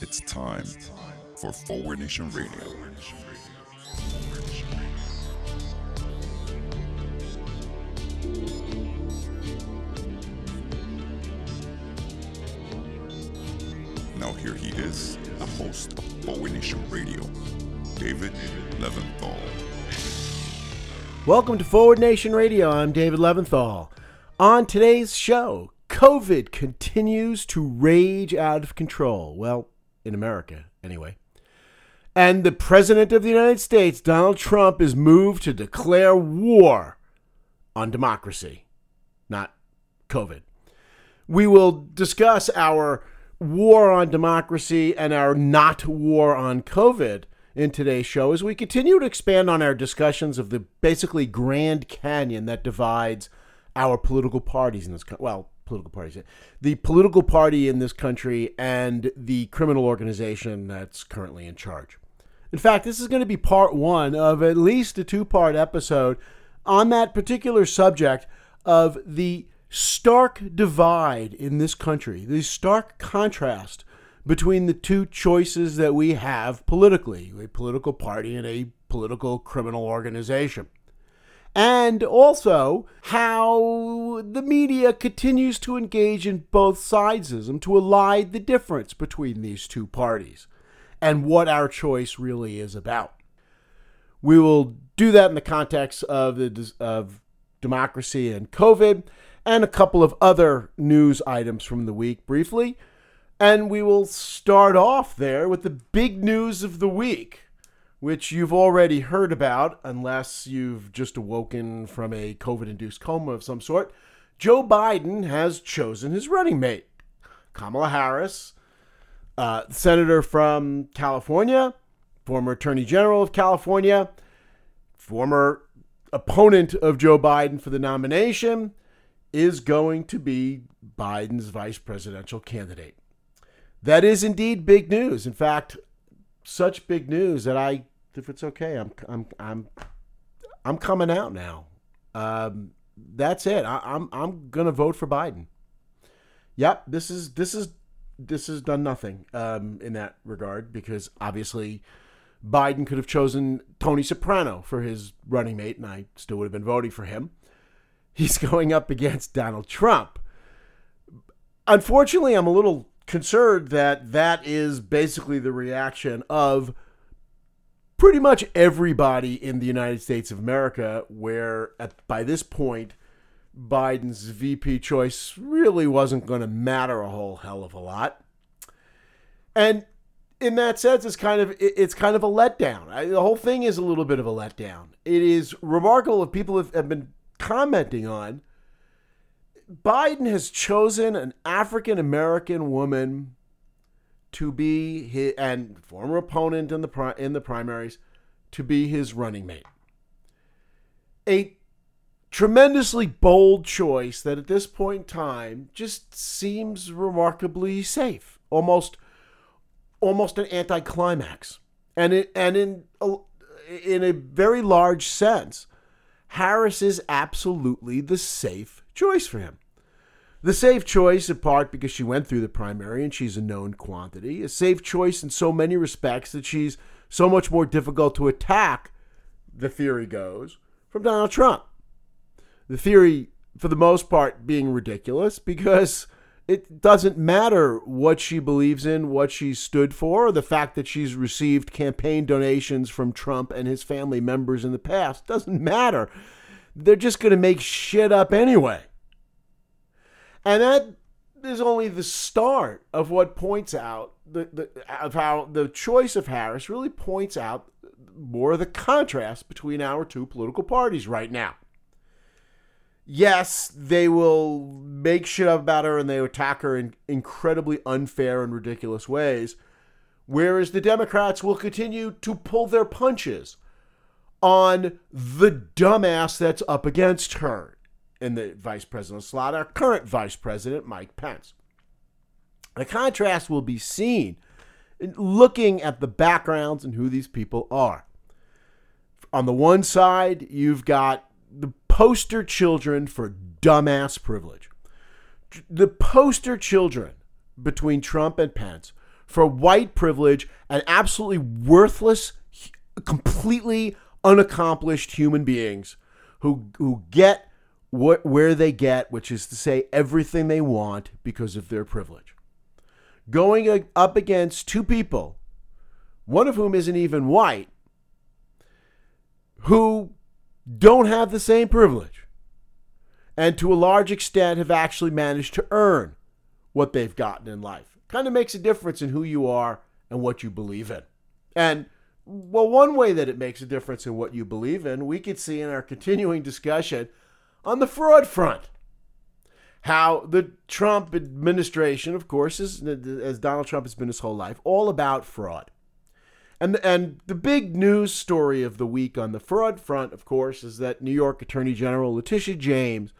It's time for Forward Nation Radio. Now here he is, the host of Forward Nation Radio, David Leventhal. Welcome to Forward Nation Radio. I'm David Leventhal. On today's show, COVID continues to rage out of control. Well, in America, anyway. And the President of the United States, Donald Trump, is moved to declare war on democracy, not COVID. We will discuss our war on democracy and our not war on COVID in today's show as we continue to expand on our discussions of the basically Grand Canyon that divides our political parties in this country. Well, political parties, the political party in this country and the criminal organization that's currently in charge. In fact, this is going to be part one of at least a two part episode on that particular subject of the stark divide in this country, the stark contrast between the two choices that we have politically a political party and a political criminal organization. And also how the media continues to engage in both sidesism to elide the difference between these two parties and what our choice really is about. We will do that in the context of the of democracy and COVID and a couple of other news items from the week briefly. And we will start off there with the big news of the week, which you've already heard about, unless you've just awoken from a COVID induced coma of some sort. Joe Biden has chosen his running mate, Kamala Harris, uh, senator from California, former attorney general of California, former opponent of Joe Biden for the nomination, is going to be Biden's vice presidential candidate. That is indeed big news. In fact, such big news that I, if it's okay, I'm I'm I'm I'm coming out now. Um, that's it. I, I'm I'm gonna vote for Biden. Yep, this is this is this has done nothing um, in that regard because obviously Biden could have chosen Tony Soprano for his running mate, and I still would have been voting for him. He's going up against Donald Trump. Unfortunately, I'm a little concerned that that is basically the reaction of pretty much everybody in the United States of America, where at, by this point, Biden's VP choice really wasn't going to matter a whole hell of a lot. And in that sense, it's kind of it's kind of a letdown. I, the whole thing is a little bit of a letdown. It is remarkable if people have, have been commenting on Biden has chosen an African American woman to be his and former opponent in the in the primaries to be his running mate. A tremendously bold choice that at this point in time just seems remarkably safe, almost almost an anticlimax. And it, and in a, in a very large sense, Harris is absolutely the safe choice for him. The safe choice, in part because she went through the primary and she's a known quantity. A safe choice in so many respects that she's so much more difficult to attack, the theory goes, from Donald Trump. The theory, for the most part, being ridiculous because it doesn't matter what she believes in, what she stood for, or the fact that she's received campaign donations from Trump and his family members in the past. Doesn't matter. They're just going to make shit up anyway. And that is only the start of what points out the, the of how the choice of Harris really points out more of the contrast between our two political parties right now. Yes, they will make shit up about her and they attack her in incredibly unfair and ridiculous ways, whereas the Democrats will continue to pull their punches on the dumbass that's up against her in the vice presidential slot, our current vice president, Mike Pence. The contrast will be seen in looking at the backgrounds and who these people are. On the one side, you've got the poster children for dumbass privilege. the poster children between Trump and Pence for white privilege and absolutely worthless, completely unaccomplished human beings who who get what where they get, which is to say everything they want because of their privilege. Going up against two people, one of whom isn't even white, who don't have the same privilege and to a large extent have actually managed to earn what they've gotten in life. Kind of makes a difference in who you are and what you believe in. And well, one way that it makes a difference in what you believe in, we could see in our continuing discussion on the fraud front. How the Trump administration, of course, is as Donald Trump has been his whole life, all about fraud. And and the big news story of the week on the fraud front, of course, is that New York Attorney General Letitia James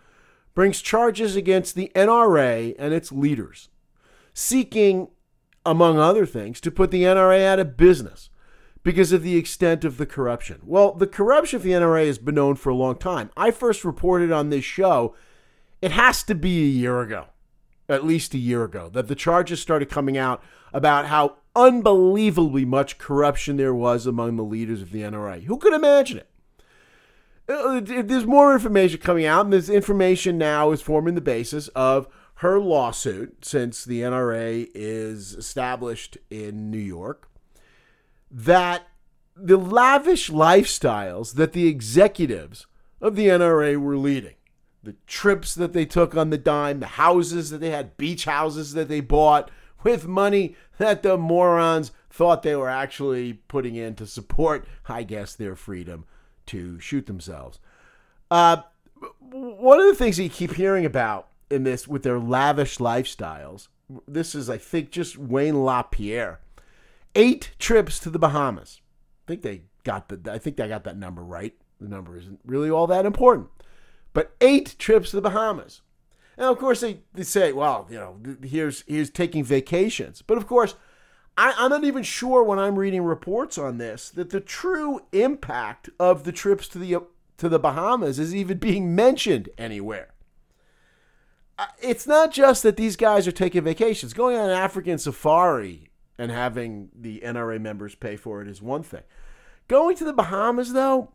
brings charges against the NRA and its leaders, seeking, among other things, to put the NRA out of business because of the extent of the corruption. Well, the corruption of the NRA has been known for a long time. I first reported on this show, it has to be a year ago, at least a year ago, that the charges started coming out about how unbelievably much corruption there was among the leaders of the NRA. Who could imagine it? Uh, there's more information coming out, and this information now is forming the basis of her lawsuit since the NRA is established in New York that the lavish lifestyles that the executives of the NRA were leading, the trips that they took on the dime, the houses that they had, beach houses that they bought with money that the morons thought they were actually putting in to support, I guess, their freedom to shoot themselves. Uh, one of the things that you keep hearing about in this with their lavish lifestyles, this is, I think, just Wayne LaPierre eight trips to the Bahamas. I think they got the I think they got that number right. The number isn't really all that important. But eight trips to the Bahamas. And of course they, they say, well, you know, here's here's taking vacations. But of course, I, I'm not even sure when I'm reading reports on this that the true impact of the trips to the to the Bahamas is even being mentioned anywhere. Uh, it's not just that these guys are taking vacations. Going on an African safari and having the NRA members pay for it is one thing. Going to the Bahamas, though,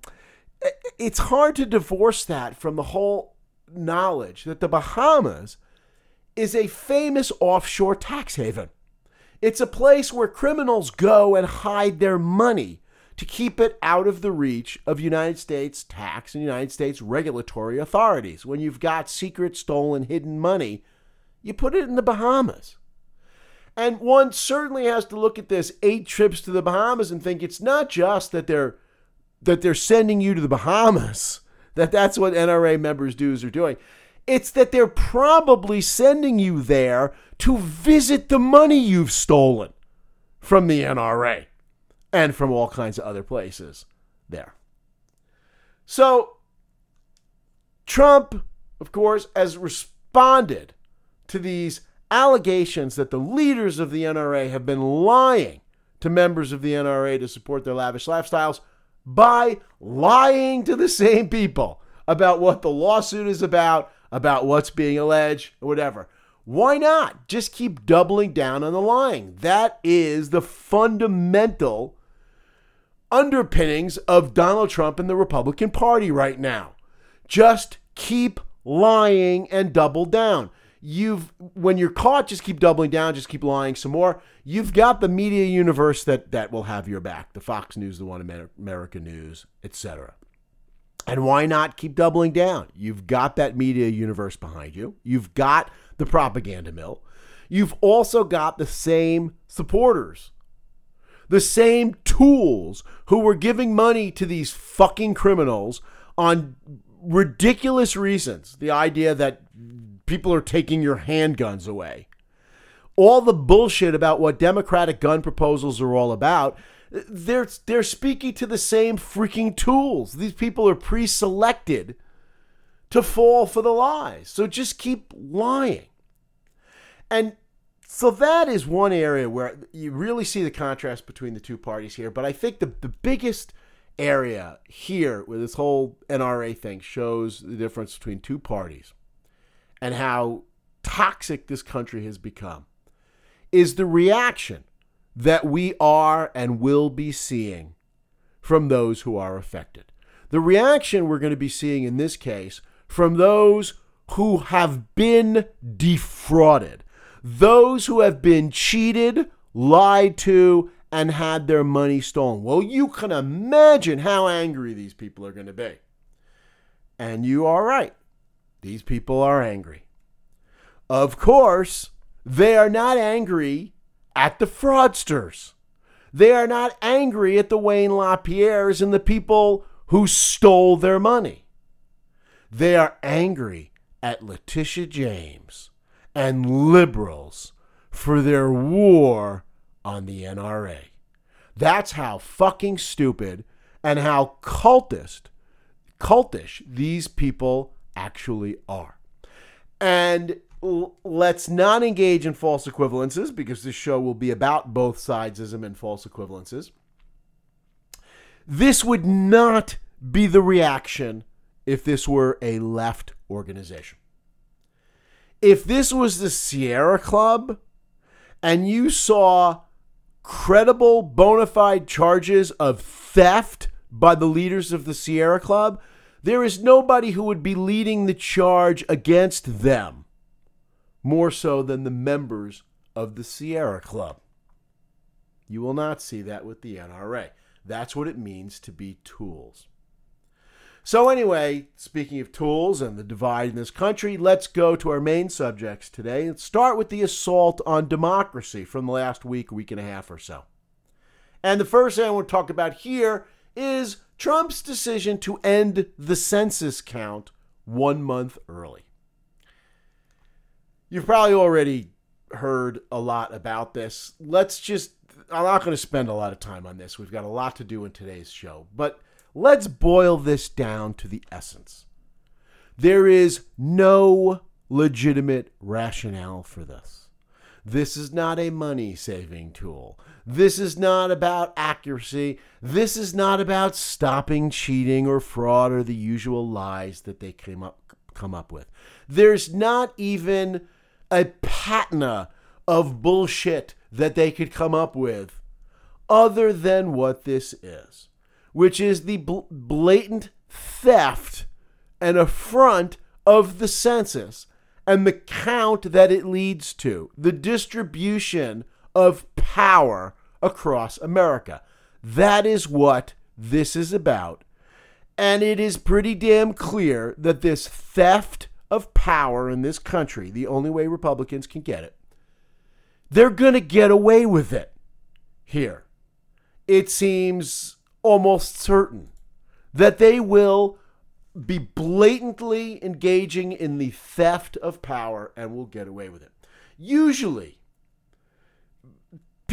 it's hard to divorce that from the whole knowledge that the Bahamas is a famous offshore tax haven. It's a place where criminals go and hide their money to keep it out of the reach of United States tax and United States regulatory authorities. When you've got secret, stolen, hidden money, you put it in the Bahamas. And one certainly has to look at this eight trips to the Bahamas and think it's not just that they're that they're sending you to the Bahamas, that that's what NRA members dues are doing. It's that they're probably sending you there to visit the money you've stolen from the NRA and from all kinds of other places there. So Trump, of course, has responded to these allegations that the leaders of the NRA have been lying to members of the NRA to support their lavish lifestyles by lying to the same people about what the lawsuit is about, about what's being alleged, or whatever. Why not just keep doubling down on the lying? That is the fundamental underpinnings of Donald Trump and the Republican Party right now. Just keep lying and double down you've when you're caught just keep doubling down just keep lying some more. You've got the media universe that that will have your back. The fox news the one america news etc and why not keep doubling down? You've got that media universe behind you. You've got the propaganda mill. You've also got the same supporters the same tools who were giving money to these fucking criminals on ridiculous reasons. The idea that people are taking your handguns away. All the bullshit about what Democratic gun proposals are all about, they're they're speaking to the same freaking tools. These people are pre-selected to fall for the lies. So just keep lying. And so that is one area where you really see the contrast between the two parties here. But I think the, the biggest area here where this whole NRA thing shows the difference between two parties and how toxic this country has become is the reaction that we are and will be seeing from those who are affected. The reaction we're going to be seeing in this case from those who have been defrauded, those who have been cheated, lied to, and had their money stolen. Well, you can imagine how angry these people are going to be. And you are right. These people are angry. Of course, they are not angry at the fraudsters. They are not angry at the Wayne LaPierres and the people who stole their money. They are angry at Letitia James and liberals for their war on the NRA. That's how fucking stupid and how cultist, cultish these people actually are. And l- let's not engage in false equivalences because this show will be about both sidesism and false equivalences. This would not be the reaction if this were a left organization. If this was the Sierra Club and you saw credible, bona fide charges of theft by the leaders of the Sierra Club, there is nobody who would be leading the charge against them more so than the members of the Sierra Club. You will not see that with the NRA. That's what it means to be tools. So, anyway, speaking of tools and the divide in this country, let's go to our main subjects today and start with the assault on democracy from the last week, week and a half or so. And the first thing I want to talk about here is Trump's decision to end the census count one month early. You've probably already heard a lot about this. Let's just, I'm not going to spend a lot of time on this. We've got a lot to do in today's show. But let's boil this down to the essence. There is no legitimate rationale for this. This is not a money saving tool. This is not about accuracy. This is not about stopping cheating or fraud or the usual lies that they came up come up with. There's not even a patina of bullshit that they could come up with other than what this is which is the bl- blatant theft and affront of the census and the count that it leads to, the distribution of power across America. That is what this is about. And it is pretty damn clear that this theft of power in this country, the only way Republicans can get it, they're going to get away with it here. It seems almost certain that they will be blatantly engaging in the theft of power and will get away with it. Usually,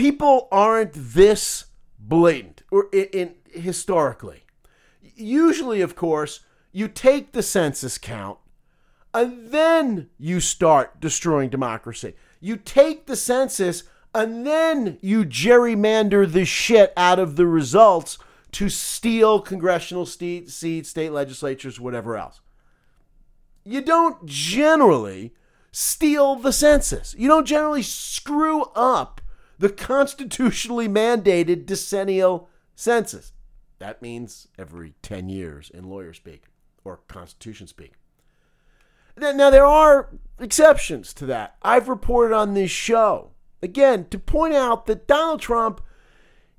people aren't this blatant or in, in, historically. Usually, of course, you take the census count and then you start destroying democracy. You take the census and then you gerrymander the shit out of the results to steal congressional seats, state legislatures, whatever else. You don't generally steal the census. You don't generally screw up the constitutionally mandated decennial census. That means every 10 years in lawyer speak or constitution speak. Now, there are exceptions to that. I've reported on this show, again, to point out that Donald Trump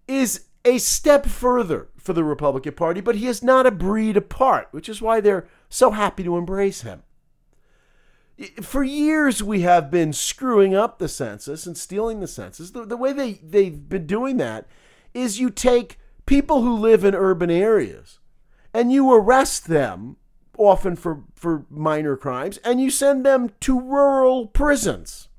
is a step further for the Republican Party, but he is not a breed apart, which is why they're so happy to embrace him. For years, we have been screwing up the census and stealing the census. The, the way they, they've been doing that is you take people who live in urban areas and you arrest them, often for, for minor crimes, and you send them to rural prisons.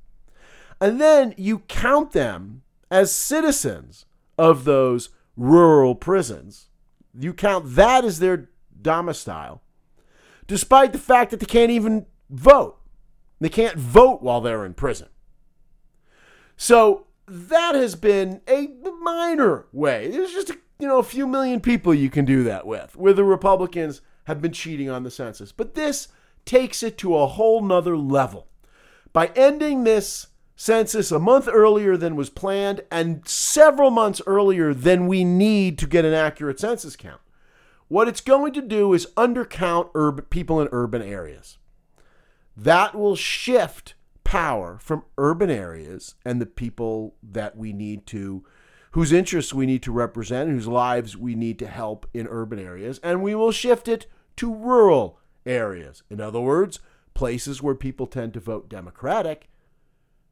And then you count them as citizens of those rural prisons. You count that as their domicile, despite the fact that they can't even vote. They can't vote while they're in prison. So that has been a minor way. There's just a, you know a few million people you can do that with, where the Republicans have been cheating on the census. But this takes it to a whole nother level. by ending this census a month earlier than was planned and several months earlier than we need to get an accurate census count. What it's going to do is undercount urban people in urban areas. That will shift power from urban areas and the people that we need to whose interests we need to represent, whose lives we need to help in urban areas, and we will shift it to rural areas. In other words, places where people tend to vote Democratic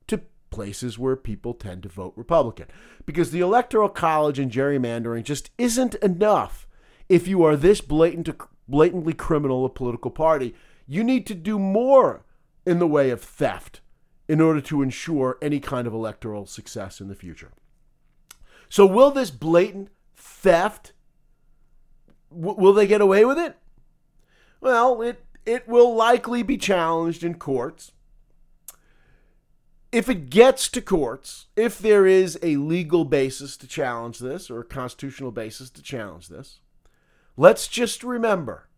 to places where people tend to vote Republican. Because the Electoral College and gerrymandering just isn't enough if you are this blatant, blatantly criminal a political party. You need to do more in the way of theft in order to ensure any kind of electoral success in the future. So will this blatant theft w- will they get away with it? Well, it it will likely be challenged in courts. If it gets to courts, if there is a legal basis to challenge this or a constitutional basis to challenge this, let's just remember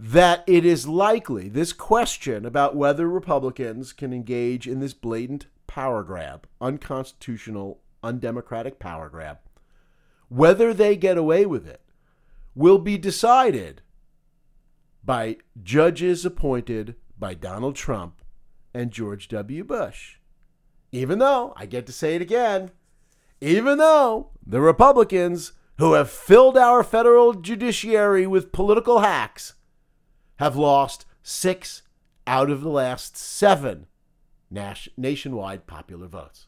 that it is likely this question about whether Republicans can engage in this blatant power grab, unconstitutional undemocratic power grab. Whether they get away with it will be decided by judges appointed by Donald Trump and George W. Bush. Even though, I get to say it again, even though the Republicans who have filled our federal judiciary with political hacks have lost six out of the last seven nationwide popular votes.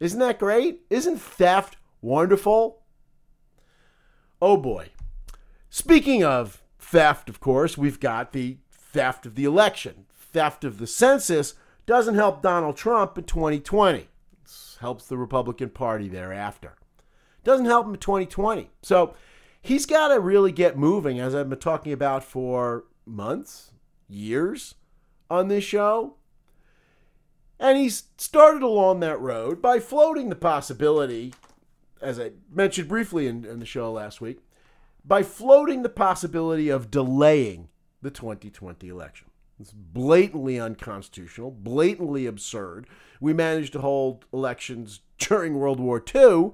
Isn't that great? Isn't theft wonderful? Oh boy. Speaking of theft, of course, we've got the theft of the election. Theft of the census doesn't help Donald Trump in 2020. It helps the Republican Party thereafter. Doesn't help him in 2020. So he's got to really get moving, as I've been talking about for months, years on this show. And he's started along that road by floating the possibility, as I mentioned briefly in, in the show last week, by floating the possibility of delaying the 2020 election. It's blatantly unconstitutional, blatantly absurd. We managed to hold elections during World War II,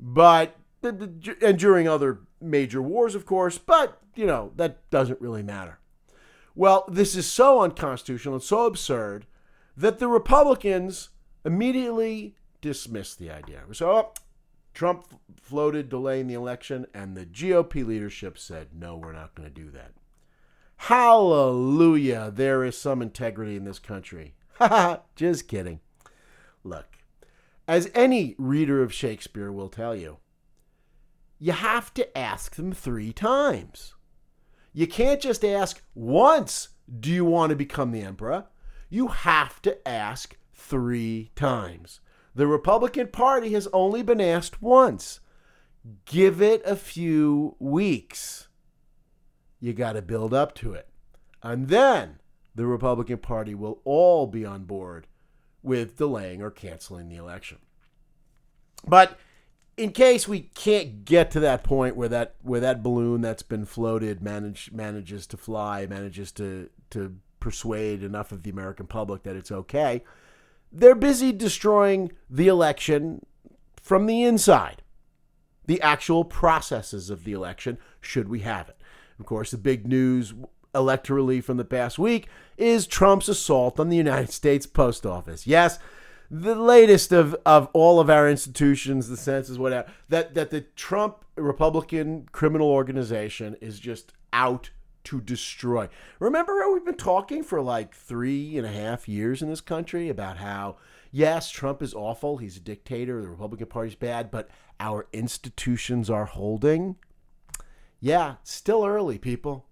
but and during other major wars, of course, but you know, that doesn't really matter. Well, this is so unconstitutional and so absurd that the Republicans immediately dismissed the idea. So oh, Trump floated delaying the election, and the GOP leadership said, no, we're not going to do that. Hallelujah, there is some integrity in this country. Just kidding. Look, as any reader of Shakespeare will tell you, you have to ask them three times. You can't just ask once, do you want to become the emperor? you have to ask three times. The Republican Party has only been asked once. Give it a few weeks. You got to build up to it. And then the Republican Party will all be on board with delaying or canceling the election. But in case we can't get to that point where that where that balloon that's been floated manage, manages to fly, manages to to persuade enough of the American public that it's okay. They're busy destroying the election from the inside, the actual processes of the election, should we have it. Of course, the big news electorally from the past week is Trump's assault on the United States Post Office. Yes, the latest of, of all of our institutions, the census, whatever, that, that the Trump Republican criminal organization is just out to destroy. Remember how we've been talking for like three and a half years in this country about how, yes, Trump is awful, he's a dictator, the Republican Party's bad, but our institutions are holding? Yeah, still early, people.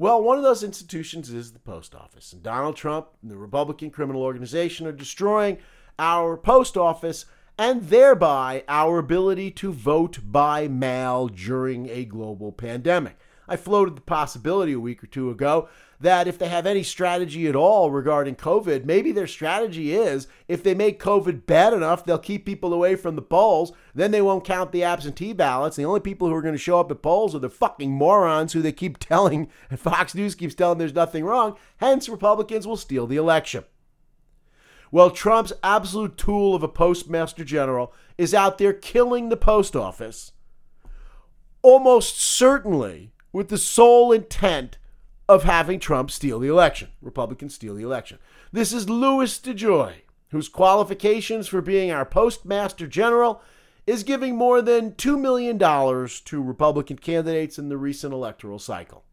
Well, one of those institutions is the post office. And Donald Trump and the Republican criminal organization are destroying our post office and thereby our ability to vote by mail during a global pandemic. I floated the possibility a week or two ago that if they have any strategy at all regarding COVID, maybe their strategy is if they make COVID bad enough, they'll keep people away from the polls. Then they won't count the absentee ballots. The only people who are going to show up at polls are the fucking morons who they keep telling, and Fox News keeps telling there's nothing wrong. Hence, Republicans will steal the election. Well, Trump's absolute tool of a postmaster general is out there killing the post office, almost certainly with the sole intent of having Trump steal the election, Republicans steal the election. This is Louis DeJoy, whose qualifications for being our postmaster general is giving more than $2 million to Republican candidates in the recent electoral cycle.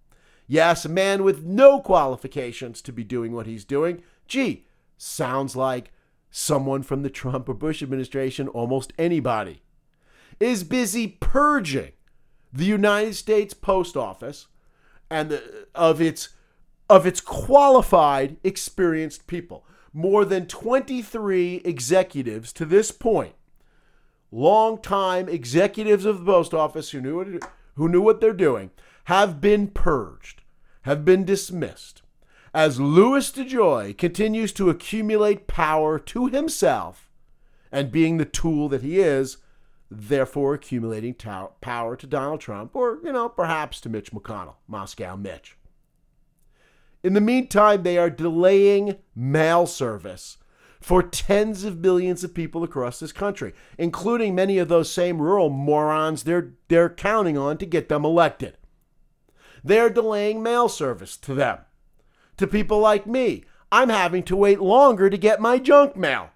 Yes, a man with no qualifications to be doing what he's doing. Gee, sounds like someone from the Trump or Bush administration, almost anybody, is busy purging the United States Post Office and the, of its of its qualified, experienced people. More than 23 executives to this point, long-time executives of the post office who knew what, who knew what they're doing, have been purged, have been dismissed as Louis DeJoy continues to accumulate power to himself and being the tool that he is, therefore accumulating power to Donald Trump or, you know, perhaps to Mitch McConnell, Moscow Mitch. In the meantime, they are delaying mail service for tens of millions of people across this country, including many of those same rural morons they're, they're counting on to get them elected. They're delaying mail service to them to people like me. I'm having to wait longer to get my junk mail,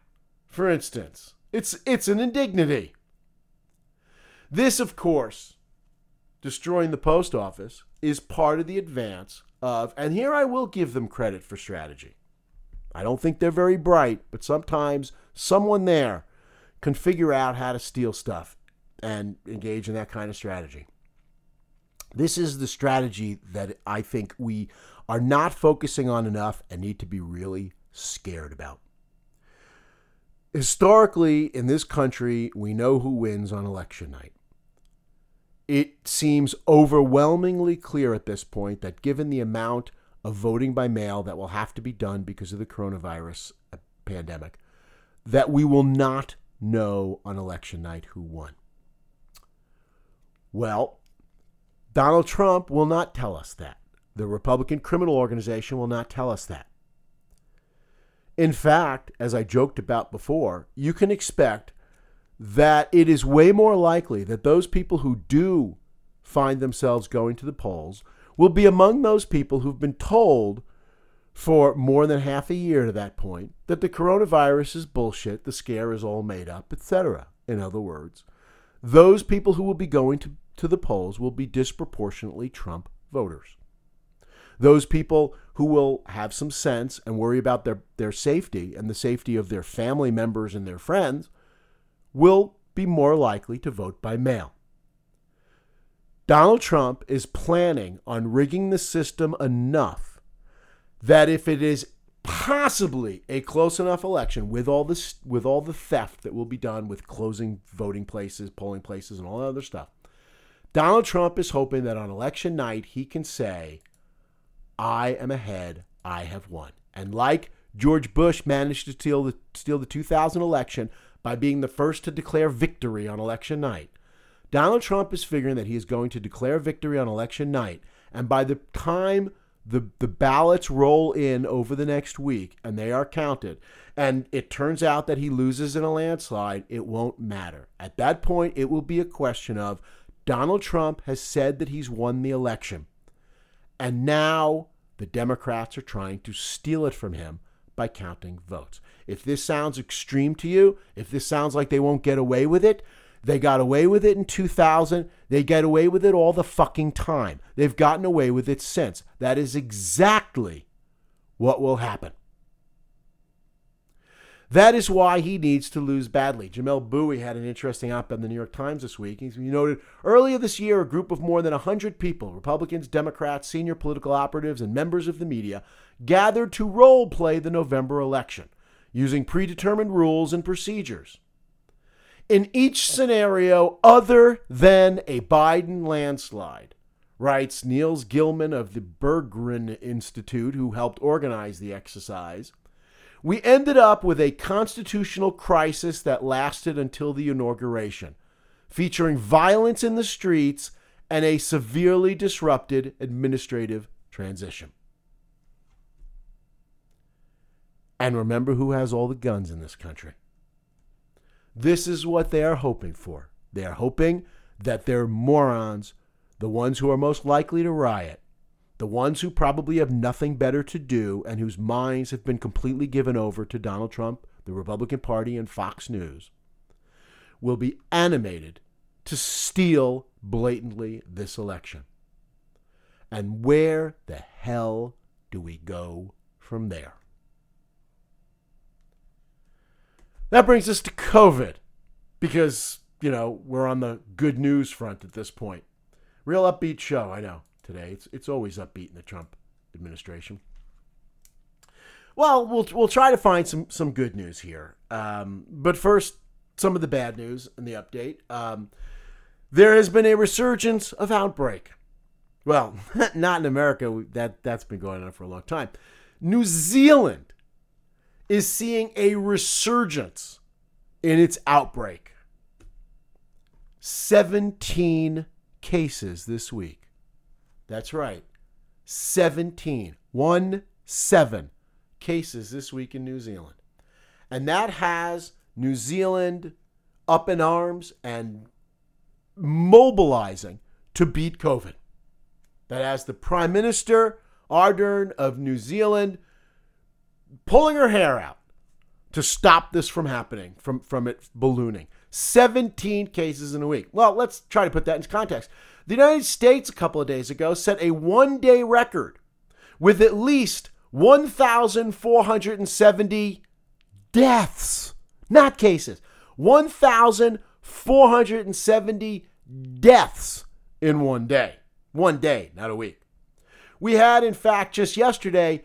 for instance. It's, it's an indignity. This, of course, destroying the post office, is part of the advance of, and here I will give them credit for strategy. I don't think they're very bright, but sometimes someone there can figure out how to steal stuff and engage in that kind of strategy. This is the strategy that I think we are not focusing on enough and need to be really scared about. Historically, in this country, we know who wins on election night. It seems overwhelmingly clear at this point that given the amount of voting by mail that will have to be done because of the coronavirus pandemic, that we will not know on election night who won. Well, Donald Trump will not tell us that. The Republican criminal organization will not tell us that. In fact, as I joked about before, you can expect that it is way more likely that those people who do find themselves going to the polls will be among those people who've been told for more than half a year to that point that the coronavirus is bullshit, the scare is all made up, etc. In other words, those people who will be going to, to the polls will be disproportionately Trump voters those people who will have some sense and worry about their, their safety and the safety of their family members and their friends will be more likely to vote by mail. Donald Trump is planning on rigging the system enough that if it is possibly a close enough election with all this with all the theft that will be done with closing voting places, polling places and all that other stuff. Donald Trump is hoping that on election night he can say I am ahead. I have won. And like George Bush managed to steal the, steal the 2000 election by being the first to declare victory on election night, Donald Trump is figuring that he is going to declare victory on election night. And by the time the, the ballots roll in over the next week and they are counted, and it turns out that he loses in a landslide, it won't matter. At that point, it will be a question of Donald Trump has said that he's won the election. And now the Democrats are trying to steal it from him by counting votes. If this sounds extreme to you, if this sounds like they won't get away with it, they got away with it in 2000. They get away with it all the fucking time. They've gotten away with it since. That is exactly what will happen. That is why he needs to lose badly. Jamelle Bouie had an interesting op ed in the New York Times this week. He noted earlier this year, a group of more than 100 people, Republicans, Democrats, senior political operatives, and members of the media, gathered to role play the November election using predetermined rules and procedures. In each scenario, other than a Biden landslide, writes Nils Gilman of the Berggruen Institute, who helped organize the exercise. We ended up with a constitutional crisis that lasted until the inauguration, featuring violence in the streets and a severely disrupted administrative transition. And remember who has all the guns in this country. This is what they are hoping for. They are hoping that their morons, the ones who are most likely to riot, the ones who probably have nothing better to do and whose minds have been completely given over to Donald Trump, the Republican Party, and Fox News, will be animated to steal blatantly this election. And where the hell do we go from there? That brings us to COVID because, you know, we're on the good news front at this point. Real upbeat show, I know, today. It's, it's always upbeat in the Trump administration. Well, we'll, we'll try to find some, some good news here. Um, but first, some of the bad news and the update. Um, there has been a resurgence of outbreak. Well, not in America. That, that's been going on for a long time. New Zealand is seeing a resurgence in its outbreak. 17 cases this week. That's right. 17. One, seven cases this week in New Zealand. And that has New Zealand up in arms and mobilizing to beat COVID. That has the Prime Minister, Ardern of New Zealand, pulling her hair out to stop this from happening, from, from it ballooning. 17 cases in a week. Well, let's try to put that into context. The United States, a couple of days ago, set a one day record with at least 1,470 deaths, not cases. 1,470 deaths in one day. One day, not a week. We had, in fact, just yesterday,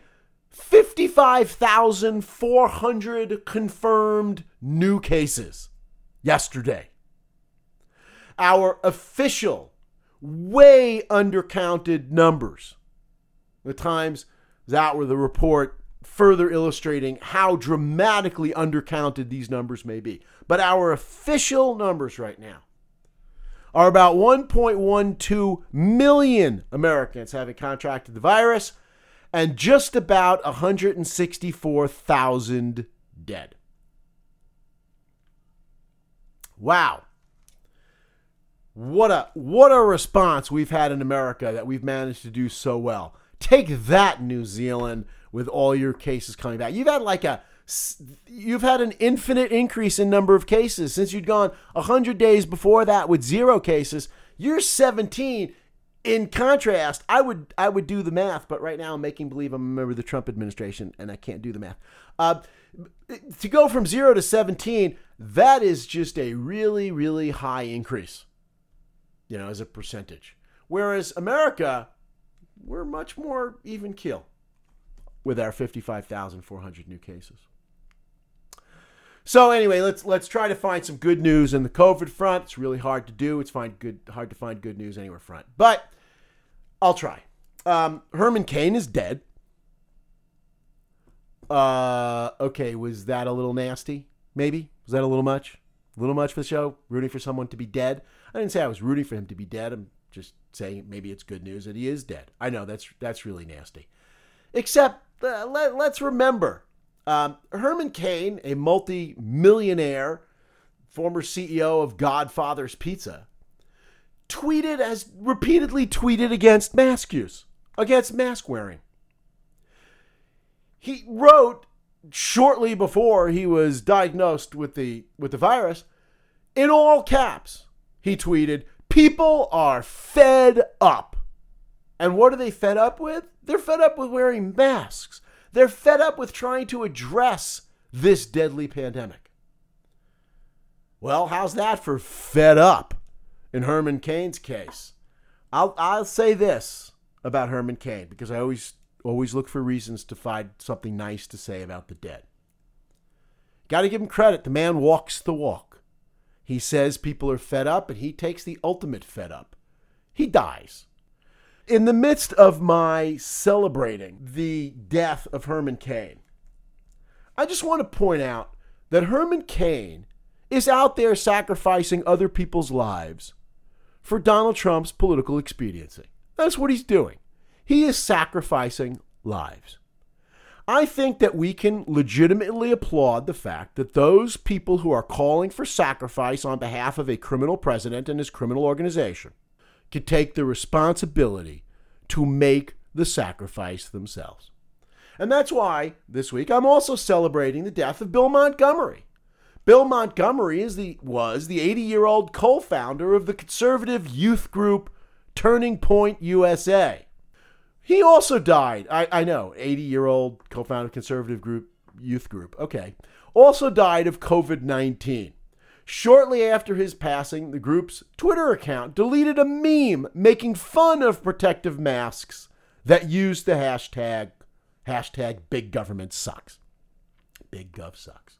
55,400 confirmed new cases yesterday. Our official, way undercounted numbers. The Times out with a report further illustrating how dramatically undercounted these numbers may be. But our official numbers right now are about 1.12 million Americans having contracted the virus and just about 164,000 dead. Wow. What a what a response we've had in America that we've managed to do so well. Take that New Zealand with all your cases coming back. You've had like a you've had an infinite increase in number of cases since you'd gone 100 days before that with zero cases. You're 17 in contrast, I would I would do the math, but right now I'm making believe I'm a member of the Trump administration and I can't do the math. Uh, to go from zero to 17, that is just a really really high increase. You know, as a percentage. Whereas America, we're much more even kill with our 55,400 new cases. So anyway, let's let's try to find some good news in the COVID front. It's really hard to do. It's find good hard to find good news anywhere front. But I'll try. Um, Herman Cain is dead. Uh, okay, was that a little nasty? Maybe was that a little much? A little much for the show. Rooting for someone to be dead. I didn't say I was rooting for him to be dead. I'm just saying maybe it's good news that he is dead. I know that's that's really nasty. Except uh, let, let's remember um, Herman Cain, a multi-millionaire, former CEO of Godfather's Pizza, tweeted as repeatedly tweeted against mask use, against mask wearing. He wrote shortly before he was diagnosed with the with the virus, in all caps, he tweeted, "People are fed up." And what are they fed up with? They're fed up with wearing masks. They're fed up with trying to address this deadly pandemic. Well, how's that for fed up? In Herman Cain's case. I'll I'll say this about Herman Cain because I always always look for reasons to find something nice to say about the dead. Got to give him credit. The man walks the walk. He says people are fed up, and he takes the ultimate fed up. He dies. In the midst of my celebrating the death of Herman Cain, I just want to point out that Herman Cain is out there sacrificing other people's lives for Donald Trump's political expediency. That's what he's doing. He is sacrificing lives. I think that we can legitimately applaud the fact that those people who are calling for sacrifice on behalf of a criminal president and his criminal organization can take the responsibility to make the sacrifice themselves. And that's why this week I'm also celebrating the death of Bill Montgomery. Bill Montgomery is the, was the 80 year old co founder of the conservative youth group Turning Point USA. He also died. I, I know, 80 year old co founder conservative group, youth group. Okay. Also died of COVID 19. Shortly after his passing, the group's Twitter account deleted a meme making fun of protective masks that used the hashtag hashtag big government sucks. Big gov sucks.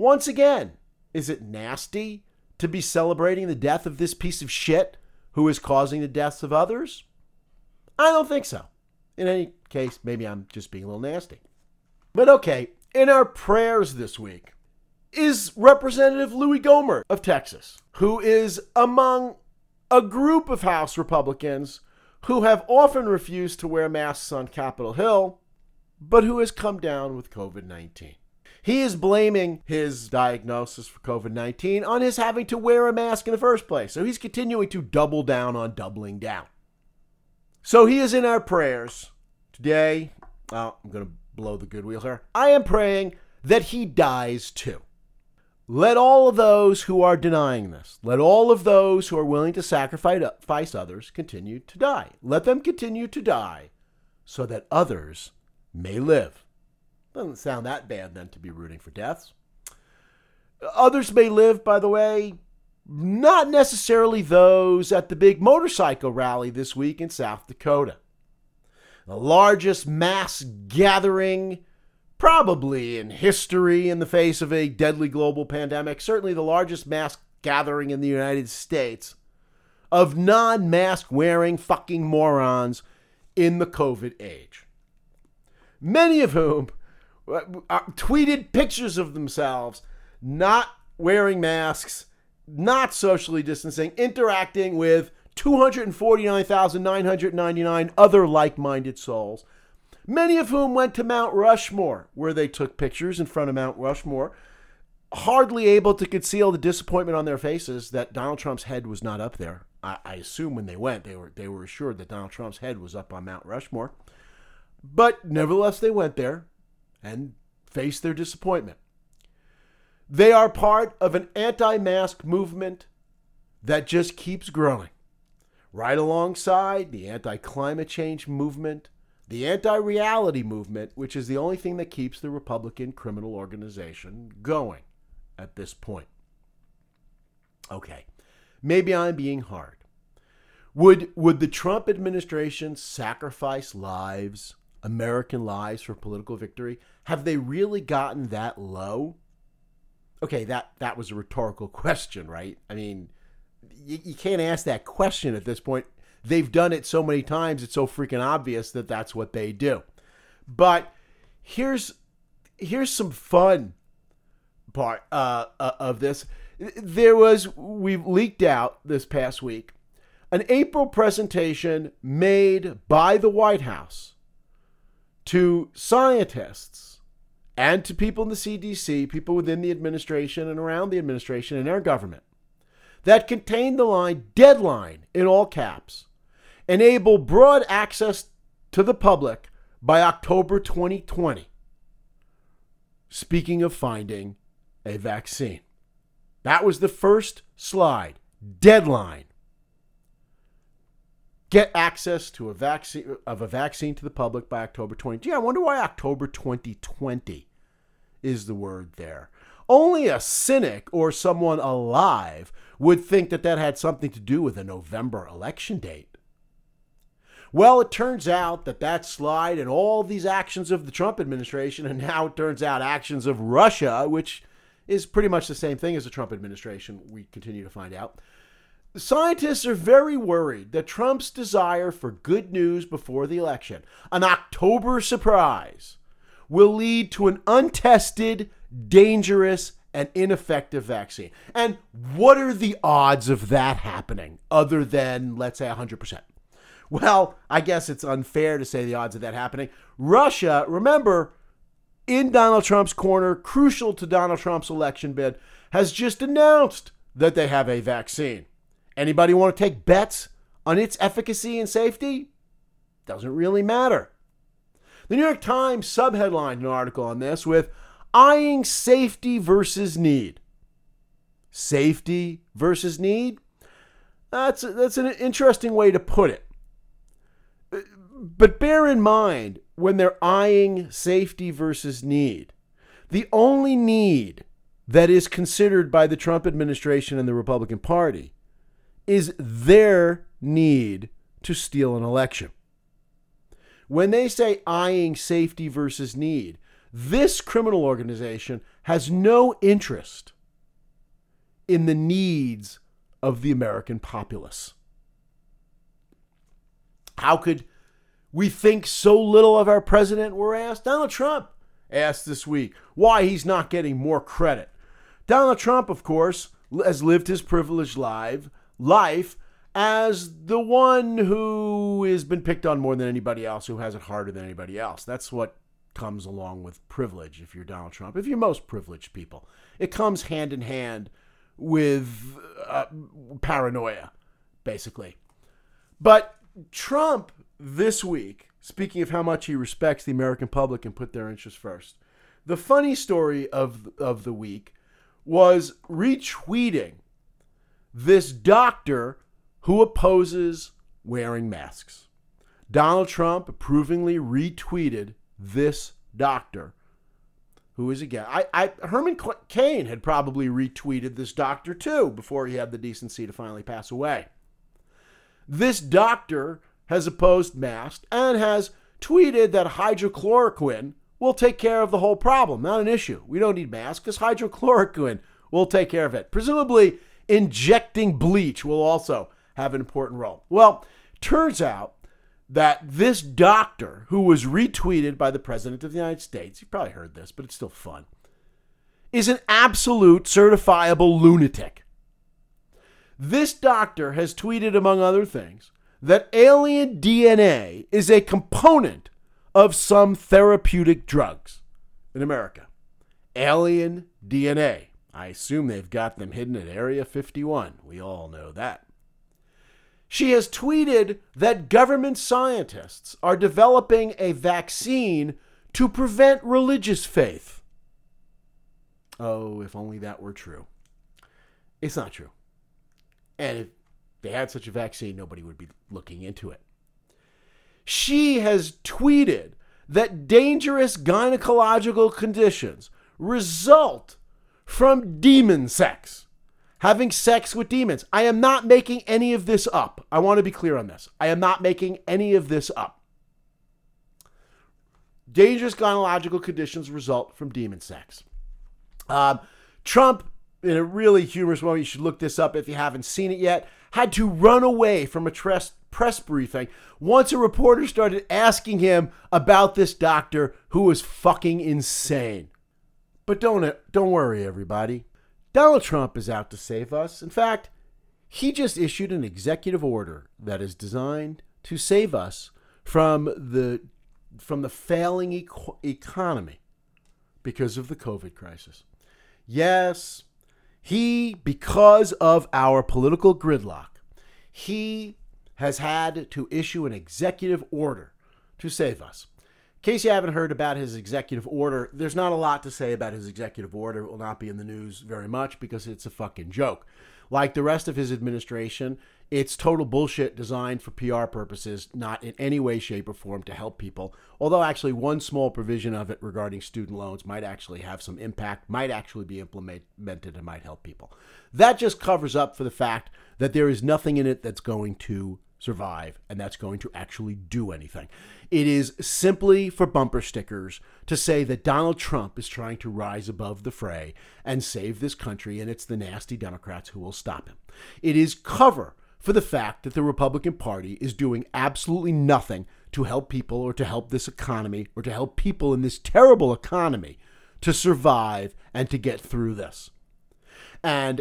Once again, is it nasty to be celebrating the death of this piece of shit who is causing the deaths of others? I don't think so. In any case, maybe I'm just being a little nasty. But okay, in our prayers this week is Representative Louis Gohmert of Texas, who is among a group of House Republicans who have often refused to wear masks on Capitol Hill, but who has come down with COVID 19. He is blaming his diagnosis for COVID 19 on his having to wear a mask in the first place. So he's continuing to double down on doubling down. So he is in our prayers. Today, oh, I'm going to blow the good wheel here. I am praying that he dies too. Let all of those who are denying this, let all of those who are willing to sacrifice others continue to die. Let them continue to die so that others may live. Doesn't sound that bad then to be rooting for deaths. Others may live, by the way, not necessarily those at the big motorcycle rally this week in South Dakota. The largest mass gathering probably in history in the face of a deadly global pandemic, certainly the largest mass gathering in the United States of non mask wearing fucking morons in the COVID age. Many of whom Uh, uh, tweeted pictures of themselves not wearing masks, not socially distancing, interacting with 249,999 other like minded souls, many of whom went to Mount Rushmore, where they took pictures in front of Mount Rushmore, hardly able to conceal the disappointment on their faces that Donald Trump's head was not up there. I, I assume when they went, they were they were assured that Donald Trump's head was up on Mount Rushmore. But nevertheless, they went there and face their disappointment. They are part of an anti mask movement that just keeps growing, right alongside the anti climate change movement, the anti reality movement, which is the only thing that keeps the Republican criminal organization going at this point. Okay, maybe I'm being hard. Would, would the Trump administration sacrifice lives American lives for political victory? Have they really gotten that low? Okay, that, that was a rhetorical question, right? I mean, you, you can't ask that question at this point. They've done it so many times, it's so freaking obvious that that's what they do. But here's here's some fun part uh, uh, of this. There was we've leaked out this past week an April presentation made by the White House to scientists and to people in the CDC, people within the administration and around the administration and our government, that contained the line deadline in all caps, enable broad access to the public by October 2020. Speaking of finding a vaccine, that was the first slide. Deadline get access to a vaccine of a vaccine to the public by October 20. Gee, I wonder why October 2020 is the word there. Only a cynic or someone alive would think that that had something to do with a November election date. Well, it turns out that that slide and all these actions of the Trump administration, and now it turns out actions of Russia, which is pretty much the same thing as the Trump administration, we continue to find out, Scientists are very worried that Trump's desire for good news before the election, an October surprise, will lead to an untested, dangerous, and ineffective vaccine. And what are the odds of that happening other than, let's say, 100%? Well, I guess it's unfair to say the odds of that happening. Russia, remember, in Donald Trump's corner, crucial to Donald Trump's election bid, has just announced that they have a vaccine. Anybody want to take bets on its efficacy and safety? Doesn't really matter. The New York Times subheadlined an article on this with eyeing safety versus need. Safety versus need? That's, that's an interesting way to put it. But bear in mind, when they're eyeing safety versus need, the only need that is considered by the Trump administration and the Republican Party is their need to steal an election. When they say eyeing safety versus need, this criminal organization has no interest in the needs of the American populace. How could we think so little of our president? We're asked. Donald Trump asked this week why he's not getting more credit. Donald Trump, of course, has lived his privileged life, life as the one who has been picked on more than anybody else, who has it harder than anybody else. That's what comes along with privilege if you're Donald Trump, if you're most privileged people. It comes hand in hand with uh, paranoia, basically. But Trump this week, speaking of how much he respects the American public and put their interests first, the funny story of, of the week was retweeting this doctor who opposes wearing masks. Donald Trump approvingly retweeted this doctor who is again I, I Herman Cain had probably retweeted this doctor too before he had the decency to finally pass away. This doctor has opposed masks and has tweeted that hydrochloroquine will take care of the whole problem. Not an issue. We don't need masks because hydrochloroquine will take care of it. Presumably, injecting bleach will also have an important role. Well, turns out that this doctor, who was retweeted by the President of the United States, you've probably heard this, but it's still fun, is an absolute certifiable lunatic. This doctor has tweeted, among other things, that alien DNA is a component of some therapeutic drugs in America. Alien DNA. I assume they've got them hidden at Area 51. We all know that. She has tweeted that government scientists are developing a vaccine to prevent religious faith. Oh, if only that were true. It's not true. And if they had such a vaccine, nobody would be looking into it. She has tweeted that dangerous gynecological conditions result from demon sex having sex with demons. I am not making any of this up. I want to be clear on this. I am not making any of this up. Dangerous gynecological conditions result from demon sex. Um, Trump, in a really humorous moment, you should look this up if you haven't seen it yet, had to run away from a press, press briefing once a reporter started asking him about this doctor who was fucking insane. But don't, don't worry, everybody. Donald Trump is out to save us. In fact, he just issued an executive order that is designed to save us from the from the failing e- economy because of the COVID crisis. Yes, he because of our political gridlock, he has had to issue an executive order to save us. Case you haven't heard about his executive order, there's not a lot to say about his executive order. It will not be in the news very much because it's a fucking joke. Like the rest of his administration, it's total bullshit designed for PR purposes, not in any way, shape, or form to help people. Although, actually, one small provision of it regarding student loans might actually have some impact, might actually be implemented, and might help people. That just covers up for the fact that there is nothing in it that's going to survive and that's going to actually do anything. It is simply for bumper stickers to say that Donald Trump is trying to rise above the fray and save this country, and it's the nasty Democrats who will stop him. It is cover for the fact that the Republican Party is doing absolutely nothing to help people or to help this economy or to help people in this terrible economy to survive and to get through this. And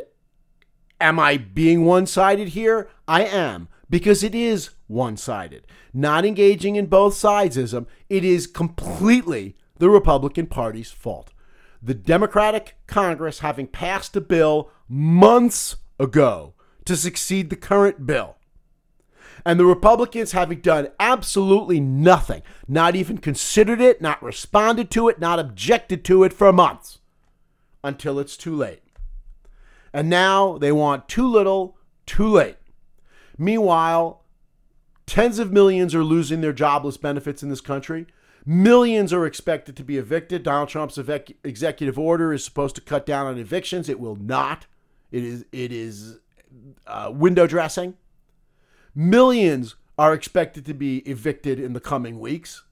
am I being one sided here? I am because it is one sided. Not engaging in both sidesism, it is completely the Republican Party's fault. The Democratic Congress having passed a bill months ago to succeed the current bill. And the Republicans having done absolutely nothing, not even considered it, not responded to it, not objected to it for months until it's too late. And now they want too little, too late. Meanwhile, tens of millions are losing their jobless benefits in this country. Millions are expected to be evicted. Donald Trump's executive order is supposed to cut down on evictions. It will not. It is it is uh, window dressing. Millions are expected to be evicted in the coming weeks.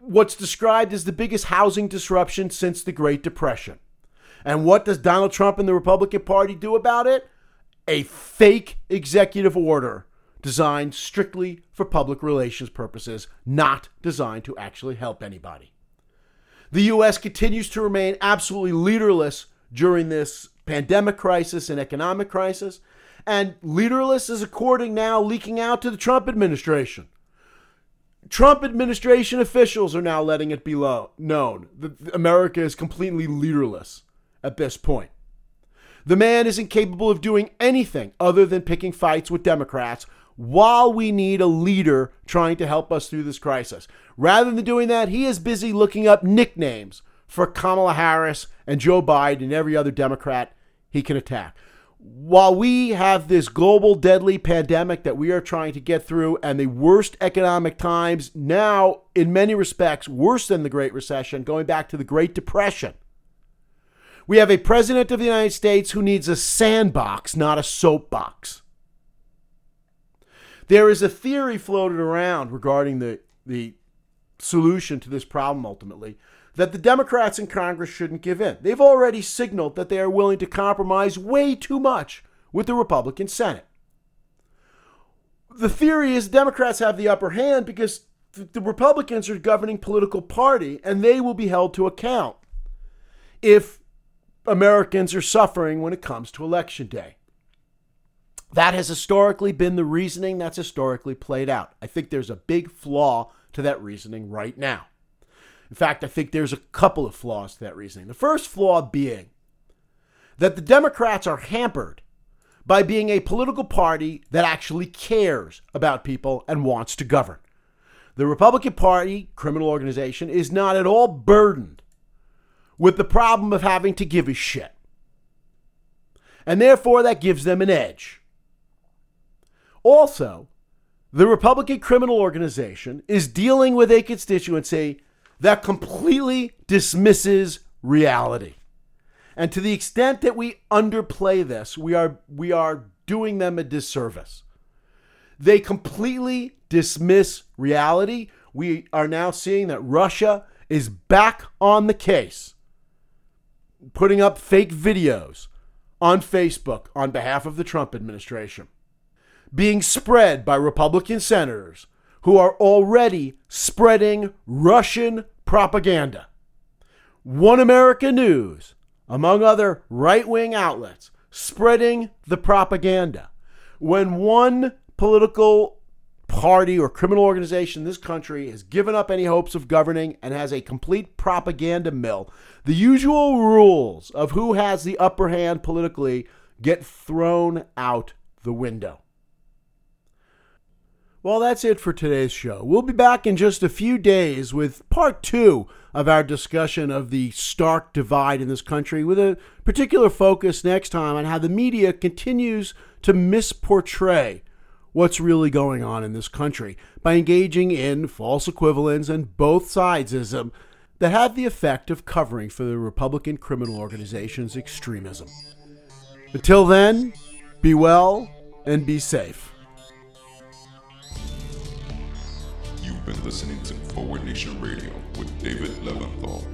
What's described as the biggest housing disruption since the Great Depression. And what does Donald Trump and the Republican Party do about it? A fake executive order designed strictly for public relations purposes, not designed to actually help anybody. The U.S. continues to remain absolutely leaderless during this pandemic crisis and economic crisis, and leaderless is according now leaking out to the Trump administration. Trump administration officials are now letting it be known that America is completely leaderless at this point. The man is incapable of doing anything other than picking fights with Democrats while we need a leader trying to help us through this crisis. Rather than doing that, he is busy looking up nicknames for Kamala Harris and Joe Biden and every other Democrat he can attack. While we have this global deadly pandemic that we are trying to get through and the worst economic times, now in many respects worse than the Great Recession, going back to the Great Depression, we have a president of the United States who needs a sandbox, not a soapbox. There is a theory floated around regarding the, the solution to this problem ultimately that the Democrats in Congress shouldn't give in. They've already signaled that they are willing to compromise way too much with the Republican Senate. The theory is Democrats have the upper hand because the Republicans are governing political party and they will be held to account if Americans are suffering when it comes to election day. That has historically been the reasoning that's historically played out. I think there's a big flaw to that reasoning right now. In fact, I think there's a couple of flaws to that reasoning. The first flaw being that the Democrats are hampered by being a political party that actually cares about people and wants to govern. The Republican Party criminal organization is not at all burdened with the problem of having to give a shit. And therefore, that gives them an edge. Also, the Republican criminal organization is dealing with a constituency that completely dismisses reality. And to the extent that we underplay this, we are, we are doing them a disservice. They completely dismiss reality. We are now seeing that Russia is back on the case, putting up fake videos on Facebook on behalf of the Trump administration being spread by Republican senators who are already spreading Russian propaganda. One America News, among other right wing outlets, spreading the propaganda. When one political party or criminal organization in this country has given up any hopes of governing and has a complete propaganda mill, the usual rules of who has the upper hand politically get thrown out the window. Well, that's it for today's show. We'll be back in just a few days with part two of our discussion of the stark divide in this country, with a particular focus next time on how the media continues to misportray what's really going on in this country by engaging in false equivalents and both sidesism that have the effect of covering for the Republican criminal organization's extremism. Until then, be well and be safe. You've been listening to Forward Nation Radio with David Leventhal.